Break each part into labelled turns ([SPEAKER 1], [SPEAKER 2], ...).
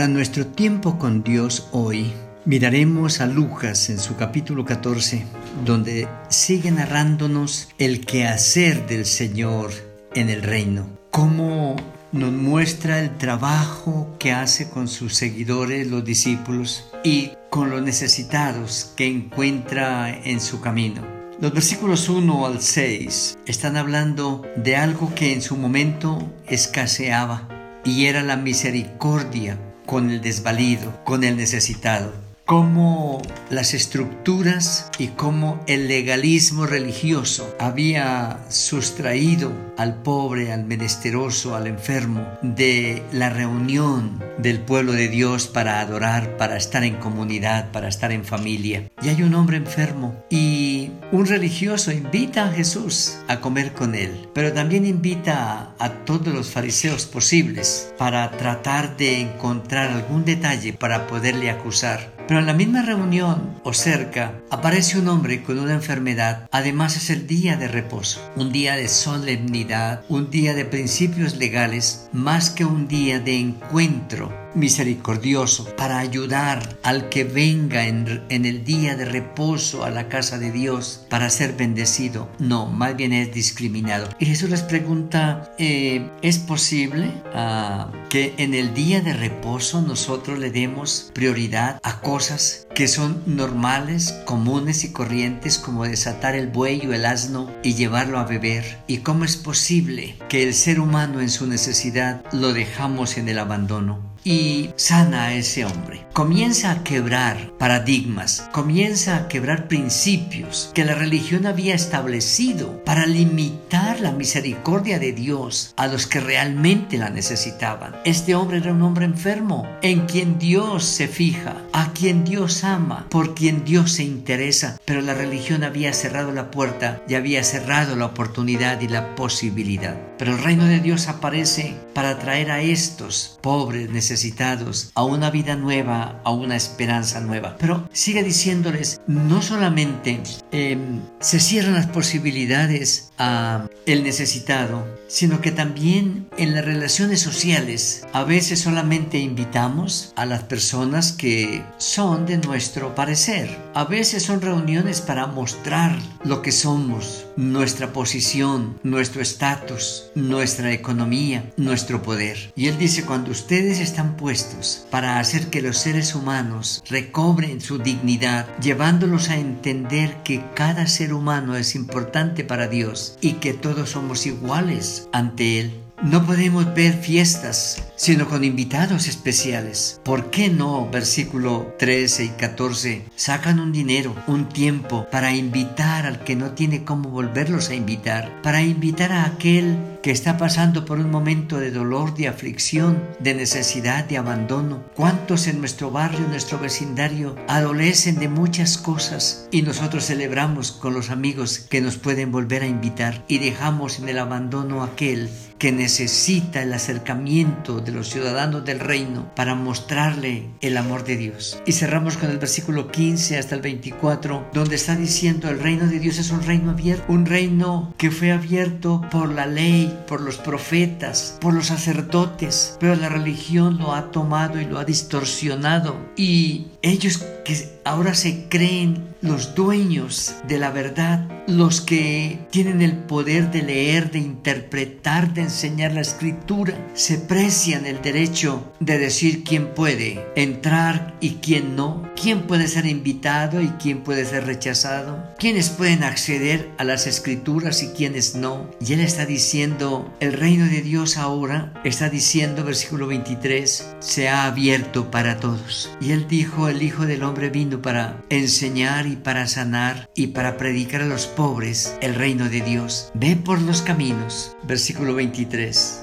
[SPEAKER 1] Para nuestro tiempo con Dios hoy, miraremos a Lucas en su capítulo 14, donde sigue narrándonos el quehacer del Señor en el reino. Cómo nos muestra el trabajo que hace con sus seguidores, los discípulos, y con los necesitados que encuentra en su camino. Los versículos 1 al 6 están hablando de algo que en su momento escaseaba y era la misericordia con el desvalido, con el necesitado. Cómo las estructuras y cómo el legalismo religioso había sustraído al pobre, al menesteroso, al enfermo de la reunión del pueblo de Dios para adorar, para estar en comunidad, para estar en familia. Y hay un hombre enfermo y un religioso invita a Jesús a comer con él, pero también invita a, a todos los fariseos posibles para tratar de encontrar algún detalle para poderle acusar. Pero en la misma reunión o cerca aparece un hombre con una enfermedad. Además es el día de reposo, un día de solemnidad, un día de principios legales, más que un día de encuentro misericordioso para ayudar al que venga en, el día de reposo a la casa de Dios para ser bendecido. No, más bien es discriminado. Y Jesús les pregunta, eh, ¿es posible ah, que en el día de reposo nosotros le demos prioridad a cosas que son normales, comunes y corrientes como desatar el buey o el asno y llevarlo a beber? ¿Y cómo es posible que el ser humano en su necesidad lo dejamos en el abandono? Y sana a ese hombre. Comienza a quebrar paradigmas, comienza a quebrar principios que la religión había establecido para limitar la misericordia de Dios a los que realmente la necesitaban. Este hombre era un hombre enfermo en quien Dios se fija, a quien Dios ama, por quien Dios se interesa, pero la religión había cerrado la puerta y había cerrado la oportunidad y la posibilidad. Pero el reino de Dios aparece para traer a estos pobres necesitados necesitados a una vida nueva, a una esperanza nueva. Pero sigue diciéndoles, no solamente em, se cierran las posibilidades a el necesitado, sino que también en las relaciones sociales a veces solamente invitamos a las personas que son de nuestro parecer. A veces son reuniones para mostrar lo que somos, nuestra posición, nuestro estatus, nuestra economía, nuestro poder. Y él dice, cuando ustedes están puestos para hacer que los seres humanos recobren su dignidad, llevándolos a entender que cada ser humano es importante para Dios y que todos somos iguales ante Él. No podemos ver fiestas, sino con invitados especiales. ¿Por qué no, versículo 13 y 14, sacan un dinero, un tiempo para invitar al que no tiene cómo volverlos a invitar, para invitar a aquel que está pasando por un momento de dolor, de aflicción, de necesidad, de abandono. ¿Cuántos en nuestro barrio, en nuestro vecindario, adolecen de muchas cosas y nosotros celebramos con los amigos que nos pueden volver a invitar y dejamos en el abandono aquel que necesita el acercamiento de los ciudadanos del reino para mostrarle el amor de Dios. Y cerramos con el versículo 15 hasta el 24, donde está diciendo el reino de Dios es un reino abierto, un reino que fue abierto por la ley, por los profetas, por los sacerdotes, pero la religión lo ha tomado y lo ha distorsionado. Y ellos que ahora se creen los dueños de la verdad, los que tienen el poder de leer, de interpretar, de enseñar la escritura, se precian el derecho de decir quién puede entrar y quién no, quién puede ser invitado y quién puede ser rechazado, quiénes pueden acceder a las escrituras y quiénes no. Y él está diciendo, el reino de Dios ahora, está diciendo, versículo 23, se ha abierto para todos. Y él dijo, el Hijo del Hombre vino para enseñar y para sanar y para predicar a los pobres el reino de Dios. Ve por los caminos, versículo 23,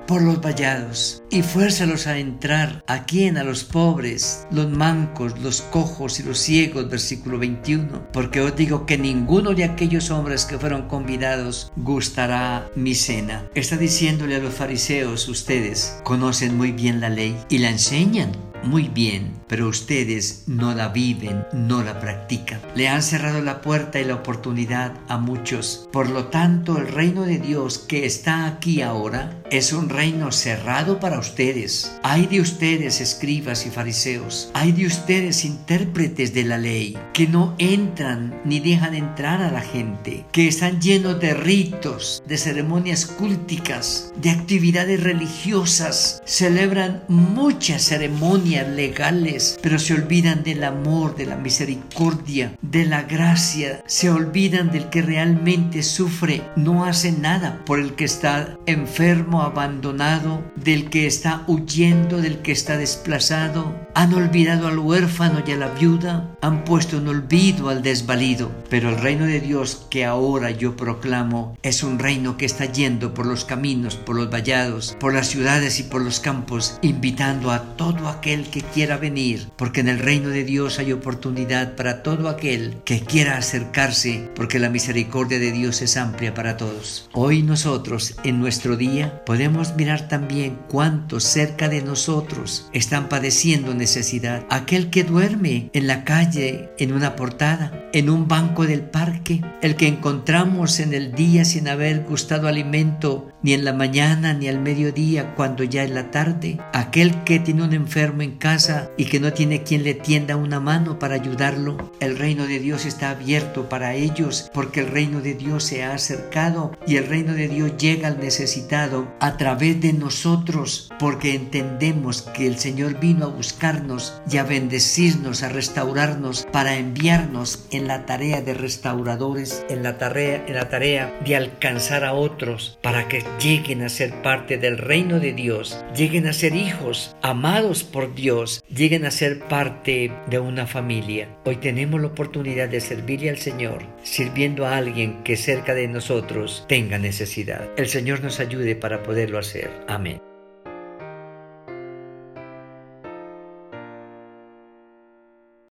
[SPEAKER 1] por los vallados y fuérzalos a entrar. ¿A quién? A los pobres, los mancos, los cojos y los ciegos, versículo 21. Porque os digo que ninguno de aquellos hombres que fueron convidados gustará mi cena. Está diciéndole a los fariseos, ustedes conocen muy bien la ley y la enseñan muy bien pero ustedes no la viven, no la practican. Le han cerrado la puerta y la oportunidad a muchos. Por lo tanto, el reino de Dios que está aquí ahora es un reino cerrado para ustedes. Hay de ustedes, escribas y fariseos, hay de ustedes, intérpretes de la ley, que no entran ni dejan entrar a la gente, que están llenos de ritos, de ceremonias cúlticas, de actividades religiosas, celebran muchas ceremonias legales, pero se olvidan del amor, de la misericordia, de la gracia, se olvidan del que realmente sufre, no hace nada por el que está enfermo, abandonado, del que está huyendo, del que está desplazado, han olvidado al huérfano y a la viuda, han puesto en olvido al desvalido, pero el reino de Dios que ahora yo proclamo es un reino que está yendo por los caminos, por los vallados, por las ciudades y por los campos, invitando a todo aquel que quiera venir, porque en el reino de Dios hay oportunidad para todo aquel que quiera acercarse, porque la misericordia de Dios es amplia para todos. Hoy nosotros, en nuestro día, podemos mirar también cuántos cerca de nosotros están padeciendo necesidad. Aquel que duerme en la calle, en una portada, en un banco del parque, el que encontramos en el día sin haber gustado alimento ni en la mañana ni al mediodía cuando ya es la tarde, aquel que tiene un enfermo en casa y que no tiene quien le tienda una mano para ayudarlo, el reino de Dios está abierto para ellos porque el reino de Dios se ha acercado y el reino de Dios llega al necesitado a través de nosotros porque entendemos que el Señor vino a buscarnos y a bendecirnos, a restaurarnos para enviarnos en la tarea de restauradores, en la tarea, en la tarea de alcanzar a otros para que lleguen a ser parte del reino de Dios, lleguen a ser hijos amados por Dios, lleguen a ser parte de una familia. Hoy tenemos la oportunidad de servirle al Señor, sirviendo a alguien que cerca de nosotros tenga necesidad. El Señor nos ayude para poderlo hacer. Amén.